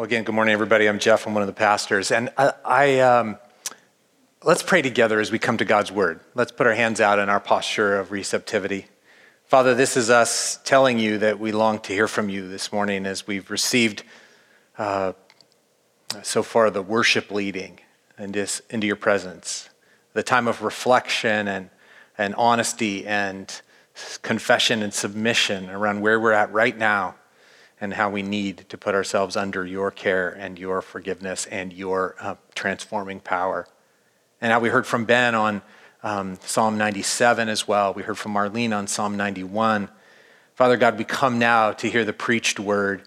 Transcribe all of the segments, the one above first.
Well, again, good morning, everybody. I'm Jeff. I'm one of the pastors. And I, I um, let's pray together as we come to God's word. Let's put our hands out in our posture of receptivity. Father, this is us telling you that we long to hear from you this morning as we've received uh, so far the worship leading into, into your presence, the time of reflection and, and honesty and confession and submission around where we're at right now and how we need to put ourselves under your care and your forgiveness and your uh, transforming power. And how we heard from Ben on um, Psalm 97 as well. We heard from Marlene on Psalm 91. Father God, we come now to hear the preached word,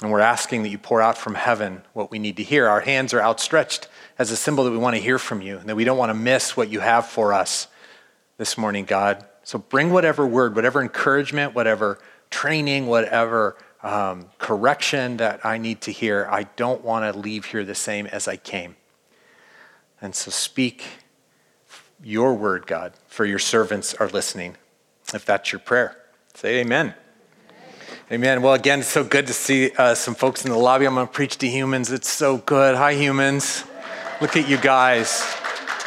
and we're asking that you pour out from heaven what we need to hear. Our hands are outstretched as a symbol that we want to hear from you and that we don't want to miss what you have for us this morning, God. So bring whatever word, whatever encouragement, whatever training, whatever um, correction that I need to hear. I don't want to leave here the same as I came. And so speak your word, God, for your servants are listening. If that's your prayer, say amen. Amen. Well, again, it's so good to see uh, some folks in the lobby. I'm going to preach to humans. It's so good. Hi, humans. Look at you guys.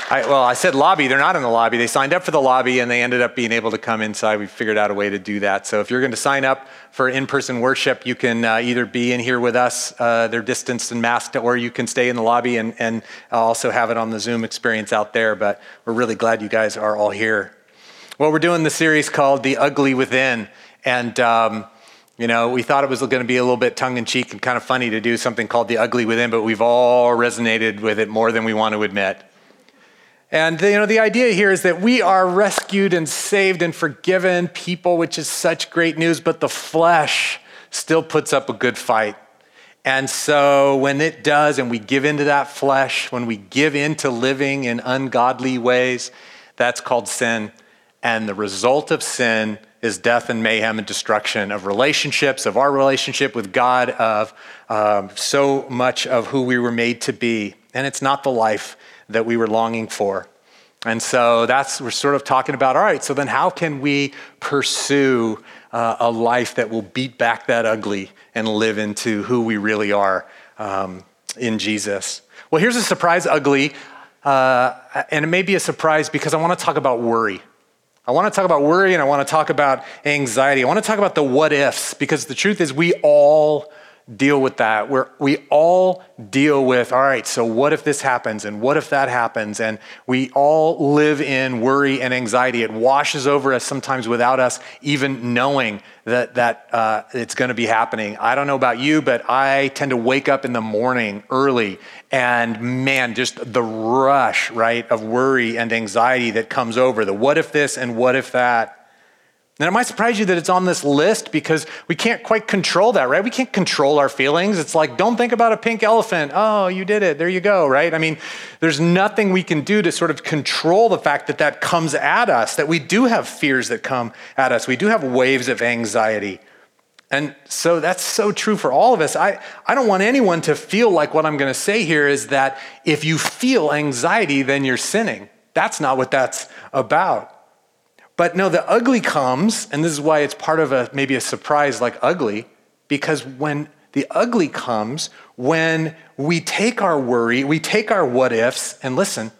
I, well, I said lobby. They're not in the lobby. They signed up for the lobby and they ended up being able to come inside. We figured out a way to do that. So if you're going to sign up for in person worship, you can uh, either be in here with us, uh, they're distanced and masked, or you can stay in the lobby and, and also have it on the Zoom experience out there. But we're really glad you guys are all here. Well, we're doing the series called The Ugly Within. And, um, you know, we thought it was going to be a little bit tongue in cheek and kind of funny to do something called The Ugly Within, but we've all resonated with it more than we want to admit. And you know, the idea here is that we are rescued and saved and forgiven people, which is such great news, but the flesh still puts up a good fight. And so when it does, and we give into that flesh, when we give into living in ungodly ways, that's called sin. And the result of sin is death and mayhem and destruction of relationships, of our relationship with God, of um, so much of who we were made to be. And it's not the life that we were longing for. And so that's, we're sort of talking about all right, so then how can we pursue uh, a life that will beat back that ugly and live into who we really are um, in Jesus? Well, here's a surprise ugly, uh, and it may be a surprise because I want to talk about worry. I want to talk about worry and I want to talk about anxiety. I want to talk about the what ifs because the truth is, we all deal with that. We're, we all deal with, all right, so what if this happens and what if that happens? And we all live in worry and anxiety. It washes over us sometimes without us even knowing that, that uh, it's going to be happening. I don't know about you, but I tend to wake up in the morning early and man, just the rush, right, of worry and anxiety that comes over the what if this and what if that. And it might surprise you that it's on this list because we can't quite control that, right? We can't control our feelings. It's like, don't think about a pink elephant. Oh, you did it. There you go, right? I mean, there's nothing we can do to sort of control the fact that that comes at us, that we do have fears that come at us. We do have waves of anxiety. And so that's so true for all of us. I, I don't want anyone to feel like what I'm going to say here is that if you feel anxiety, then you're sinning. That's not what that's about. But no, the ugly comes, and this is why it's part of a maybe a surprise like ugly, because when the ugly comes, when we take our worry, we take our what ifs, and listen,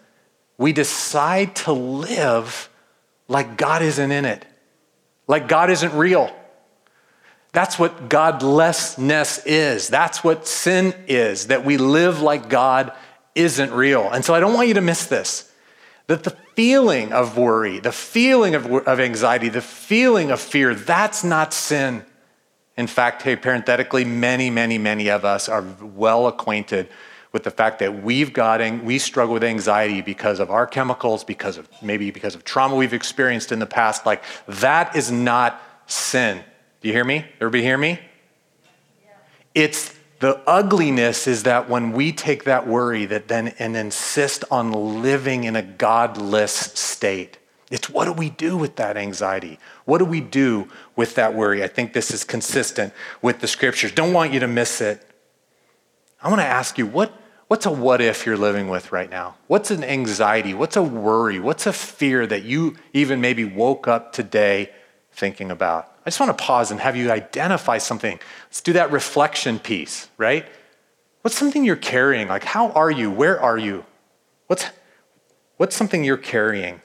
we decide to live like God isn't in it, like God isn't real. That's what godlessness is. That's what sin is, that we live like God isn't real. And so I don't want you to miss this. That the feeling of worry, the feeling of, of anxiety, the feeling of fear, that's not sin. In fact, hey, parenthetically, many, many, many of us are well acquainted with the fact that we've got, we struggle with anxiety because of our chemicals, because of maybe because of trauma we've experienced in the past. Like, that is not sin. Do you hear me? Everybody hear me? Yeah. It's the ugliness is that when we take that worry that then and insist on living in a godless state, it's what do we do with that anxiety? What do we do with that worry? I think this is consistent with the scriptures. Don't want you to miss it. I want to ask you, what, what's a what if you're living with right now? What's an anxiety? What's a worry? What's a fear that you even maybe woke up today thinking about? I just want to pause and have you identify something. Let's do that reflection piece, right? What's something you're carrying? Like, how are you? Where are you? What's, what's something you're carrying?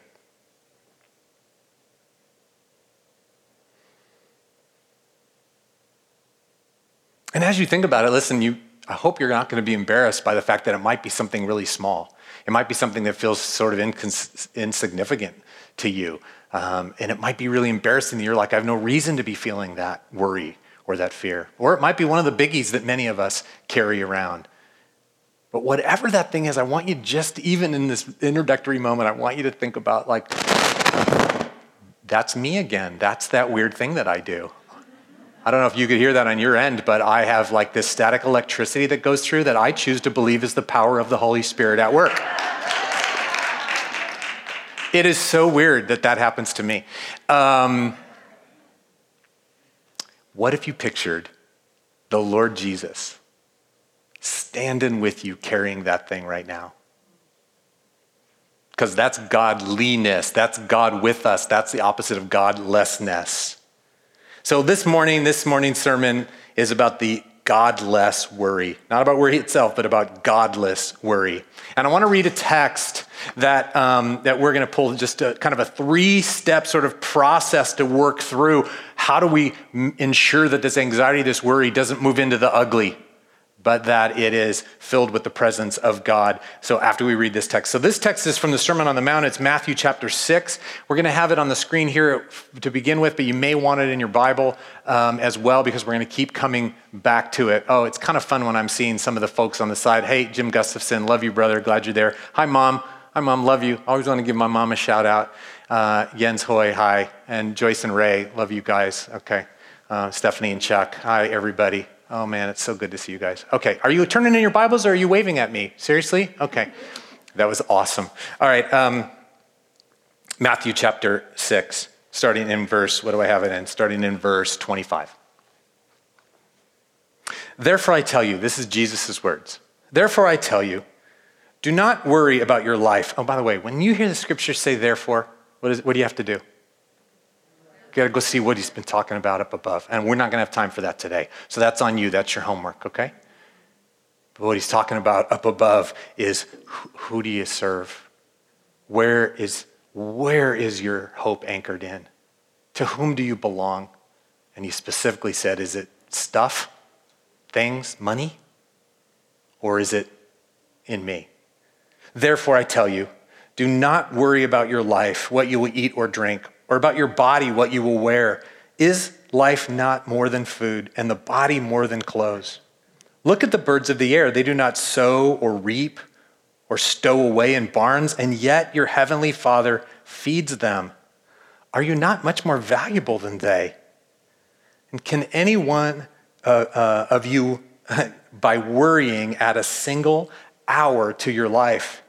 And as you think about it, listen, you, I hope you're not going to be embarrassed by the fact that it might be something really small. It might be something that feels sort of incons- insignificant to you. Um, and it might be really embarrassing that you're like, I have no reason to be feeling that worry or that fear. Or it might be one of the biggies that many of us carry around. But whatever that thing is, I want you just, even in this introductory moment, I want you to think about like, that's me again. That's that weird thing that I do. I don't know if you could hear that on your end, but I have like this static electricity that goes through that I choose to believe is the power of the Holy Spirit at work. It is so weird that that happens to me. Um, what if you pictured the Lord Jesus standing with you carrying that thing right now? Because that's godliness, that's God with us, that's the opposite of godlessness. So this morning, this morning's sermon is about the godless worry. Not about worry itself, but about godless worry. And I want to read a text that, um, that we're going to pull just a, kind of a three step sort of process to work through. How do we m- ensure that this anxiety, this worry doesn't move into the ugly? but that it is filled with the presence of God. So after we read this text. So this text is from the Sermon on the Mount. It's Matthew chapter 6. We're going to have it on the screen here to begin with, but you may want it in your Bible um, as well because we're going to keep coming back to it. Oh, it's kind of fun when I'm seeing some of the folks on the side. Hey, Jim Gustafson, love you, brother. Glad you're there. Hi, mom. Hi, mom. Love you. Always want to give my mom a shout out. Uh, Jens Hoy, hi. And Joyce and Ray, love you guys. Okay. Uh, Stephanie and Chuck, hi, everybody. Oh man, it's so good to see you guys. Okay, are you turning in your Bibles or are you waving at me? Seriously? Okay, that was awesome. All right, um, Matthew chapter 6, starting in verse, what do I have it in? Starting in verse 25. Therefore, I tell you, this is Jesus' words. Therefore, I tell you, do not worry about your life. Oh, by the way, when you hear the scripture say therefore, what, is, what do you have to do? You got to go see what he's been talking about up above. And we're not to have time for that today. So that's on you. That's your homework, okay? But what he's talking about up above is who, who do you serve? Where is, where is your hope anchored in? To whom do you belong? And he specifically said, is it stuff, things, money? Or is it in me? Therefore, I tell you, do not worry about your life, what you will eat or drink or about your body, what you will wear. Is life not more than food, and the body more than clothes? Look at the birds of the air. They do not sow or reap or stow away in barns, and yet your heavenly Father feeds them. Are you not much more valuable than they? And can any one uh, uh, of you, by worrying, add a single hour to your life?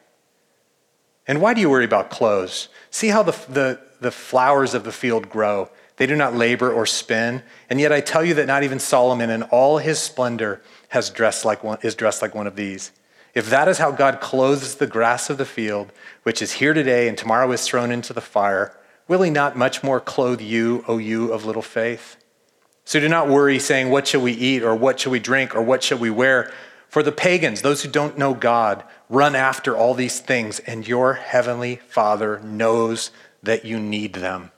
And why do you worry about clothes? See how the, the, the flowers of the field grow. They do not labor or spin. And yet I tell you that not even Solomon in all his splendor has dressed like one, is dressed like one of these. If that is how God clothes the grass of the field, which is here today and tomorrow is thrown into the fire, will he not much more clothe you, O you of little faith? So do not worry, saying, What shall we eat, or what shall we drink, or what shall we wear? For the pagans, those who don't know God, run after all these things, and your heavenly Father knows that you need them.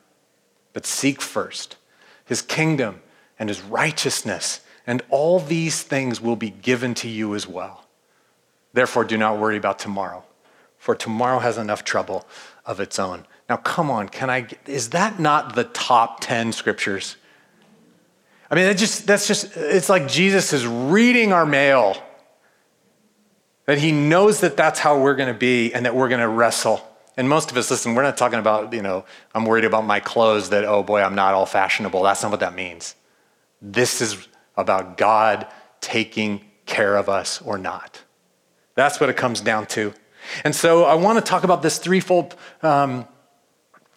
But seek first his kingdom and his righteousness, and all these things will be given to you as well. Therefore, do not worry about tomorrow, for tomorrow has enough trouble of its own. Now, come on, can I? Is that not the top 10 scriptures? I mean, that just, that's just, it's like Jesus is reading our mail, that he knows that that's how we're going to be and that we're going to wrestle. And most of us, listen, we're not talking about, you know, I'm worried about my clothes that, oh boy, I'm not all fashionable. That's not what that means. This is about God taking care of us or not. That's what it comes down to. And so I want to talk about this threefold um,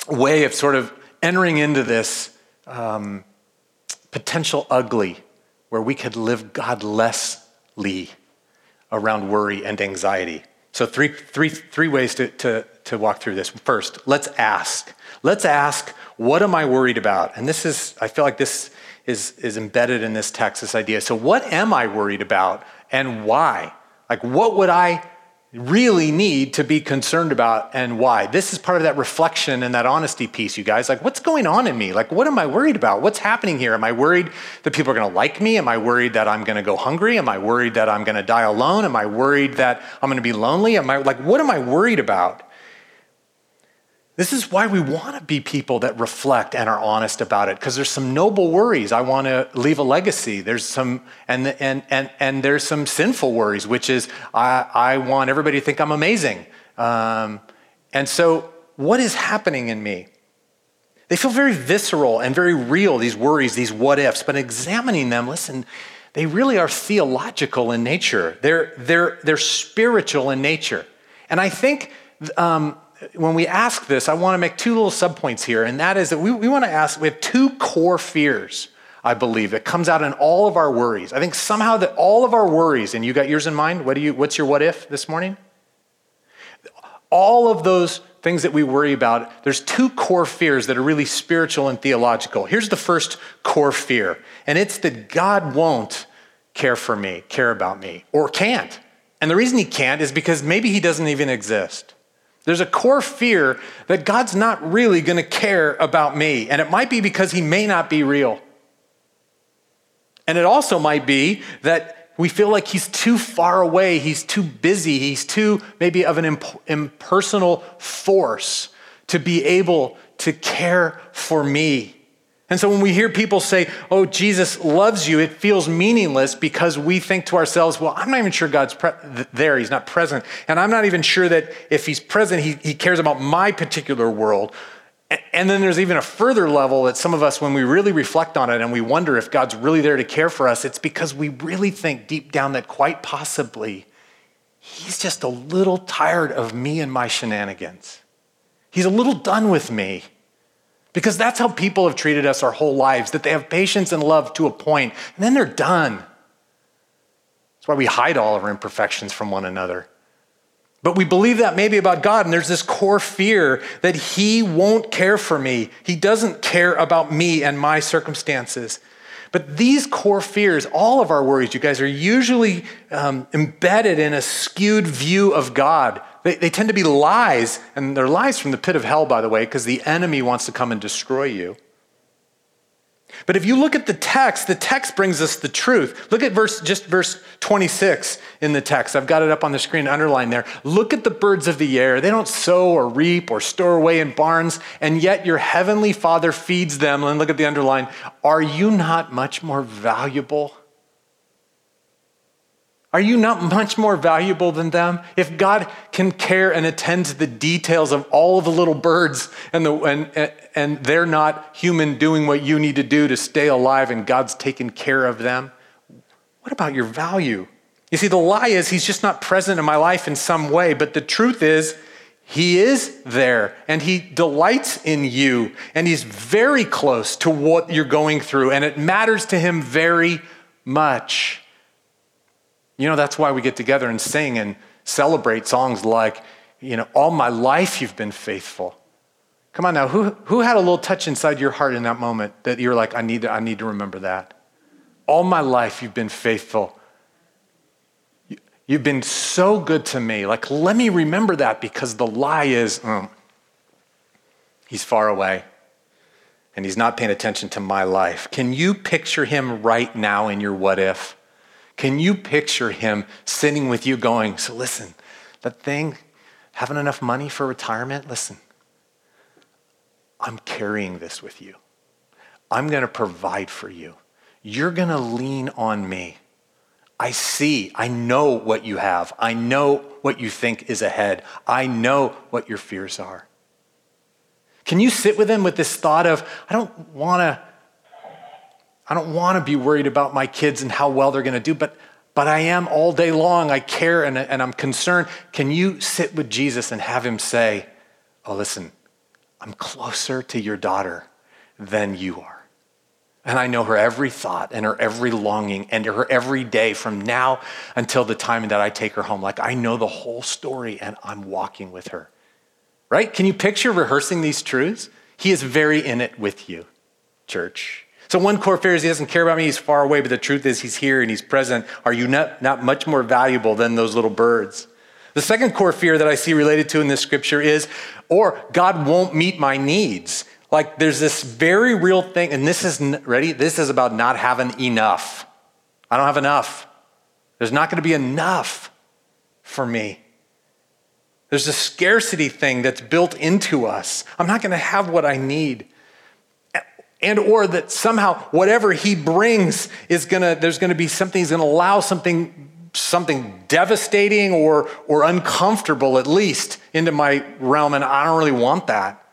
way of sort of entering into this um, potential ugly where we could live godlessly around worry and anxiety. So, three, three, three ways to, to, to walk through this. First, let's ask. Let's ask, what am I worried about? And this is, I feel like this is, is embedded in this text, this idea. So, what am I worried about and why? Like, what would I really need to be concerned about and why. This is part of that reflection and that honesty piece, you guys. Like, what's going on in me? Like, what am I worried about? What's happening here? Am I worried that people are going to like me? Am I worried that I'm going to go hungry? Am I worried that I'm going to die alone? Am I worried that I'm going to be lonely? Am I like, what am I worried about? This is why we want to be people that reflect and are honest about it, because there's some noble worries. I want to leave a legacy. There's some, and, and, and, and there's some sinful worries, which is I, I want everybody to think I'm amazing. Um, and so, what is happening in me? They feel very visceral and very real, these worries, these what ifs, but examining them, listen, they really are theological in nature. They're, they're, they're spiritual in nature. And I think um, when we ask this, I want to make two little subpoints here, and that is that we, we want to ask, we have two core fears, I believe, that comes out in all of our worries. I think somehow that all of our worries, and you got yours in mind, what do you, what's your what if this morning? All of those things that we worry about, there's two core fears that are really spiritual and theological. Here's the first core fear, and it's that God won't care for me, care about me, or can't. And the reason he can't is because maybe he doesn't even exist. There's a core fear that God's not really going to care about me. And it might be because he may not be real. And it also might be that we feel like he's too far away, he's too busy, he's too maybe of an imp- impersonal force to be able to care for me. And so when we hear people say, oh, Jesus loves you, it feels meaningless because we think to ourselves, well, I'm not even sure God's pre- there. He's not present. And I'm not even sure that if he's present, he, he cares about my particular world. And then there's even a further level that some of us, when we really reflect on it and we wonder if God's really there to care for us, it's because we really think deep down that quite possibly he's just a little tired of me and my shenanigans. He's a little done with me. Because that's how people have treated us our whole lives, that they have patience and love to a point, and then they're done. That's why we hide all of our imperfections from one another. But we believe that maybe about God, and there's this core fear that He won't care for me. He doesn't care about me and my circumstances. But these core fears, all of our worries, you guys, are usually um, embedded in a skewed view of God they, they tend to be lies, and they're lies from the pit of hell, by the way, because the enemy wants to come and destroy you. But if you look at the text, the text brings us the truth. Look at verse, just verse 26 in the text. I've got it up on the screen, underlined there. Look at the birds of the air. They don't sow or reap or store away in barns, and yet your heavenly Father feeds them. And look at the underline. Are you not much more valuable are you not much more valuable than them? If God can care and attend to the details of all of the little birds and, the, and, and they're not human doing what you need to do to stay alive and God's taking care of them, what about your value? You see, the lie is he's just not present in my life in some way, but the truth is he is there and he delights in you and he's very close to what you're going through and it matters to him very much. You know, that's why we get together and sing and celebrate songs like, you know, all my life you've been faithful. Come on now, who, who had a little touch inside your heart in that moment that you're like, I need, to, I need to remember that? All my life you've been faithful. You've been so good to me. Like, let me remember that because the lie is, mm, he's far away and he's not paying attention to my life. Can you picture him right now in your what if? Can you picture him sitting with you going, So listen, that thing, having enough money for retirement, listen, I'm carrying this with you. I'm going to provide for you. You're going to lean on me. I see, I know what you have. I know what you think is ahead. I know what your fears are. Can you sit with him with this thought of, I don't want to I don't want to be worried about my kids and how well they're going to do, but, but I am all day long. I care and, and I'm concerned. Can you sit with Jesus and have him say, Oh, listen, I'm closer to your daughter than you are? And I know her every thought and her every longing and her every day from now until the time that I take her home. Like I know the whole story and I'm walking with her. Right? Can you picture rehearsing these truths? He is very in it with you, church. So one core fear is he doesn't care about me, he's far away, but the truth is he's here and he's present. Are you not, not much more valuable than those little birds? The second core fear that I see related to in this scripture is, or God won't meet my needs. Like there's this very real thing, and this is, ready? This is about not having enough. I don't have enough. There's not going to be enough for me. There's a scarcity thing that's built into us. I'm not going to have what I need. And or that somehow whatever he brings is to there's to be something he's to allow something something devastating or or uncomfortable at least into my realm and I don't really want that.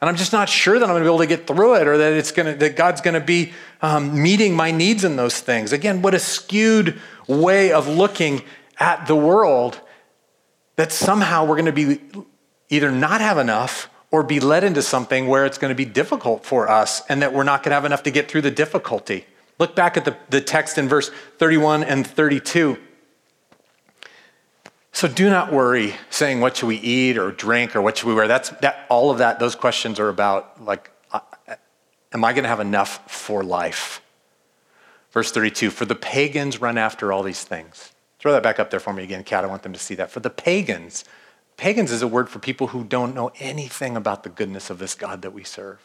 And I'm just not sure that I'm to be able to get through it or that it's to, that God's to be um, meeting my needs in those things. Again, what a skewed way of looking at the world that somehow we're to be either not have enough or be led into something where it's going to be difficult for us and that we're not going to have enough to get through the difficulty. Look back at the, the text in verse 31 and 32. So do not worry saying what should we eat or drink or what should we wear. That's that all of that those questions are about like uh, am I going to have enough for life? Verse 32 For the pagans run after all these things. Throw that back up there for me again, Kat. I want them to see that. For the pagans, pagans is a word for people who don't know anything about the goodness of this God that we serve.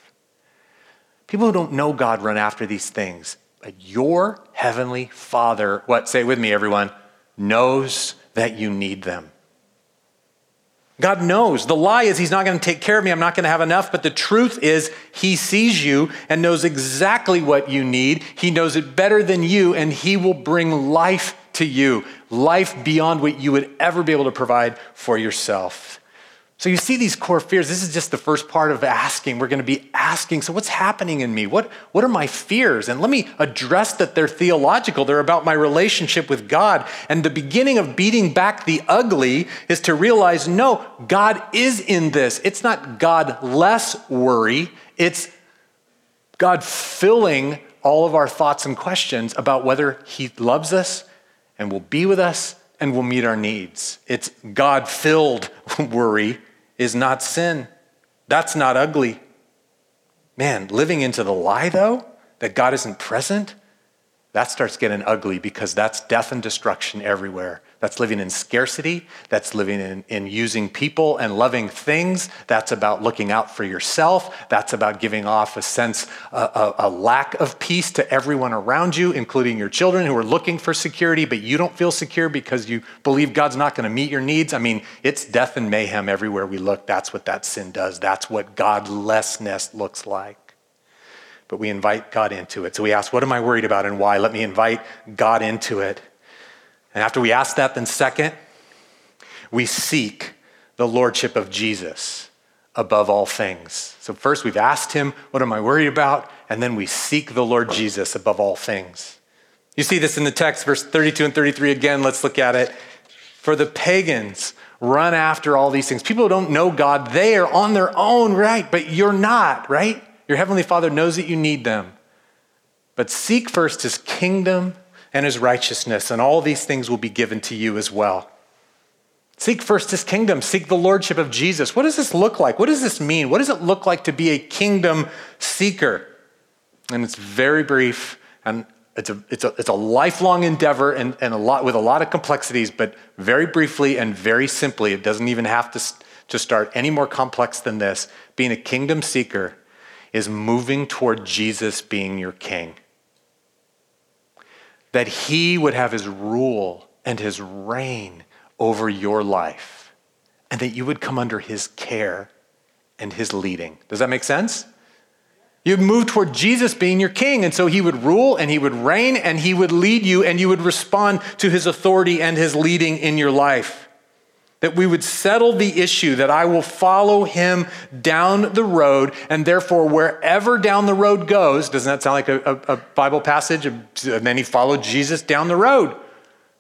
People who don't know God run after these things. But your heavenly Father, what? Say it with me, everyone, knows that you need them. God knows. The lie is He's not going to take care of me. I'm not going to have enough. But the truth is, He sees you and knows exactly what you need. He knows it better than you, and He will bring life to you life beyond what you would ever be able to provide for yourself. So you see these core fears. This is just the first part of asking. We're going to be asking, so what's happening in me? What, what are my fears? And let me address that they're theological. They're about my relationship with God. And the beginning of beating back the ugly is to realize, no, God is in this. It's not God less worry. It's God filling all of our thoughts and questions about whether he loves us and will be with us and will meet our needs. It's God filled worry is not sin. That's not ugly. Man, living into the lie, though, that God isn't present, that starts getting ugly because that's death and destruction everywhere. That's living in scarcity. That's living in, in using people and loving things. That's about looking out for yourself. That's about giving off a sense, a, a, a lack of peace to everyone around you, including your children who are looking for security, but you don't feel secure because you believe God's not going to meet your needs. I mean, it's death and mayhem everywhere we look. That's what that sin does. That's what godlessness looks like but we invite God into it. So we ask, What am I worried about and why? Let me invite God into it. And after we ask that, then second, we seek the lordship of Jesus above all things. So first we've asked him, What am I worried about? And then we seek the Lord Jesus above all things. You see this in the text, verse 32 and 33 again. Let's look at it. For the pagans run after all these things. People who don't know God, they are on their own, right? But you're not, right? Your Heavenly Father knows that you need them. But seek first His kingdom and His righteousness, and all these things will be given to you as well. Seek first His kingdom, seek the Lordship of Jesus. What does this look like? What does this mean? What does it look like to be a kingdom seeker? And it's very brief, and it's a, it's a, it's a lifelong endeavor and, and a lot, with a lot of complexities, but very briefly and very simply, it doesn't even have to, to start any more complex than this. Being a kingdom seeker is moving toward Jesus being your king. That he would have his rule and his reign over your life, and that you would come under his care and his leading. Does that make sense? You'd move toward Jesus being your king, and so he would rule and he would reign and he would lead you, and you would respond to his authority and his leading in your life that we would settle the issue that I will follow him down the road, and therefore, wherever down the road goes, doesn't that sound like a, a, a, Bible passage? And then he followed Jesus down the road.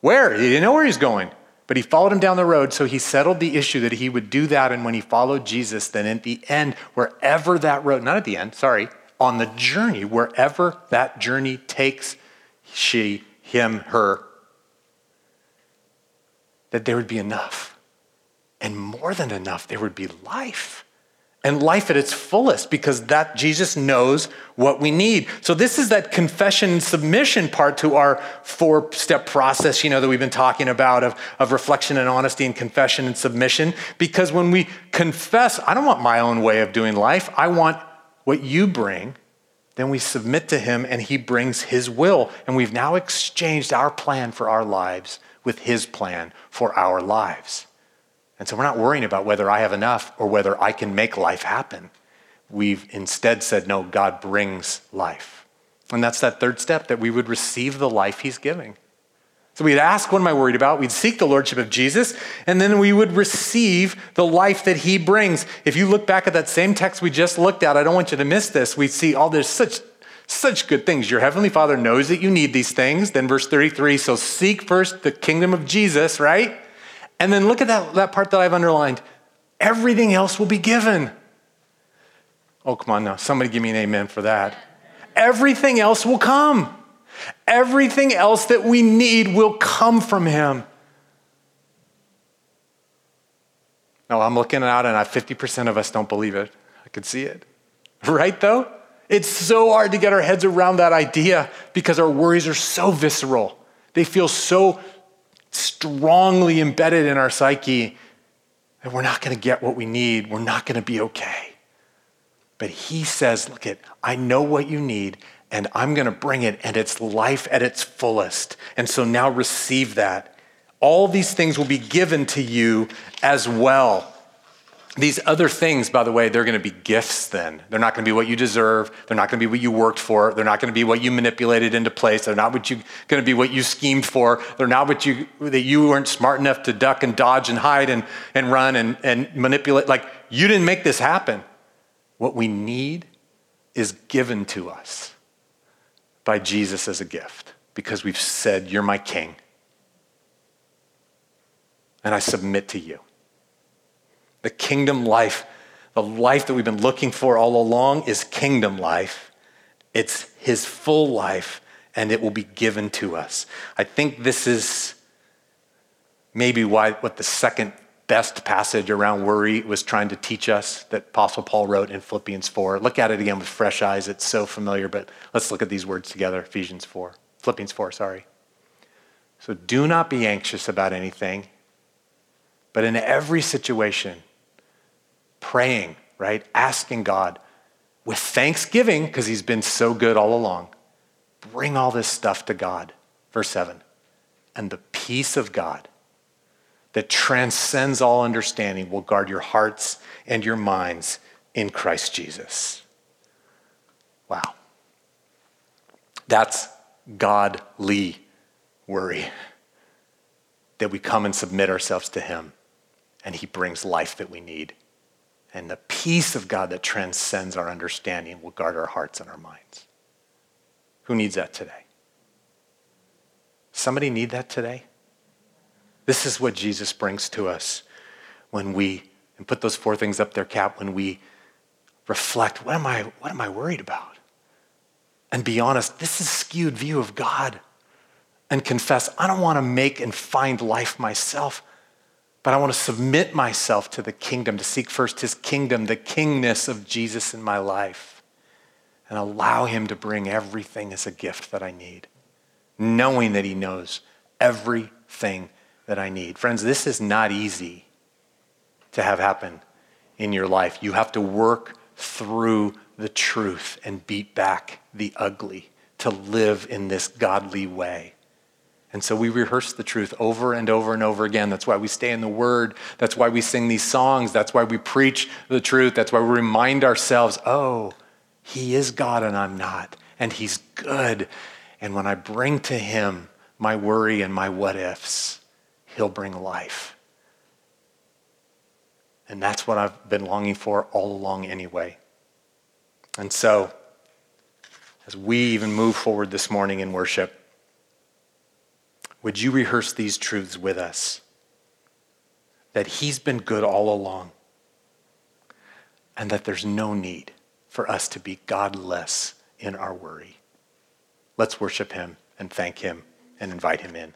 Where? He didn't know where he's going, but he followed him down the road, so he settled the issue that he would do that. And when he followed Jesus, then at the end, wherever that road, not at the end, sorry, on the journey, wherever that journey takes she, him, her, that there would be enough. And more than enough, there would be life and life at its fullest because that Jesus knows what we need. So this is that confession submission part to our four step process, you know, that we've been talking about of, of reflection and honesty and confession and submission. Because when we confess, I don't want my own way of doing life. I want what you bring. Then we submit to him and he brings his will. And we've now exchanged our plan for our lives with his plan for our lives. And so we're not worrying about whether I have enough or whether I can make life happen. We've instead said, no, God brings life. And that's that third step that we would receive the life he's giving. So we'd ask, what am I worried about? We'd seek the lordship of Jesus, and then we would receive the life that he brings. If you look back at that same text we just looked at, I don't want you to miss this. We see all there's such such good things. Your heavenly Father knows that you need these things. Then verse 33, so seek first the kingdom of Jesus, right? And then look at that, that part that I've underlined. Everything else will be given. Oh, come on now. Somebody give me an amen for that. Everything else will come. Everything else that we need will come from Him. Now, I'm looking out and 50% of us don't believe it. I can see it. Right, though? It's so hard to get our heads around that idea because our worries are so visceral. They feel so strongly embedded in our psyche that we're not going to get what we need. We're not going to be okay. But he says, Look, at, I know what you need, and I'm going to bring it, and it's life at its fullest. And so now receive that. All these things will be given to you as well. These other things, by the way, they're going to be gifts then. They're not going to be what you deserve. They're not going to be what you worked for. They're not going to be what you manipulated into place. They're not what you going to be what you schemed for. They're not what you that you weren't smart enough to duck and dodge and hide and, and run and, and manipulate. Like you didn't make this happen. What we need is given to us by Jesus as a gift because we've said, You're my king. And I submit to you. The kingdom life, the life that we've been looking for all along, is kingdom life. It's his full life, and it will be given to us. I think this is maybe why what the second best passage around worry was trying to teach us that Apostle Paul wrote in Philippians 4. Look at it again with fresh eyes. It's so familiar, but let's look at these words together. Ephesians 4. Philippians 4, sorry. So do not be anxious about anything, but in every situation, praying, right? Asking God with thanksgiving, because He's been so good all along. Bring all this stuff to God. Verse 7 And the peace of God that transcends all understanding will guard your hearts and your minds in Christ Jesus. Wow. That's godly worry. That we come and submit ourselves to Him, and He brings life that we need. And the peace of God that transcends our understanding will guard our hearts and our minds. Who needs that today? Somebody need that today? This is what Jesus brings to us when we, and put those four things up there, Cap, when we reflect, what am I, what am I worried about? And be honest, this is skewed view of God. And confess, I don't want to make and find life myself. But I want to submit myself to the kingdom, to seek first his kingdom, the kingness of Jesus in my life, and allow him to bring everything as a gift that I need, knowing that he knows everything that I need. Friends, this is not easy to have happen in your life. You have to work through the truth and beat back the ugly to live in this godly way. And so we rehearse the truth over and over and over again. That's why we stay in the Word. That's why we sing these songs. That's why we preach the truth. That's why we remind ourselves oh, He is God and I'm not. And He's good. And when I bring to Him my worry and my what ifs, He'll bring life. And that's what I've been longing for all along anyway. And so, as we even move forward this morning in worship, would you rehearse these truths with us? That He's been good all along, and that there's no need for us to be godless in our worry. Let's worship him and thank him and invite him in.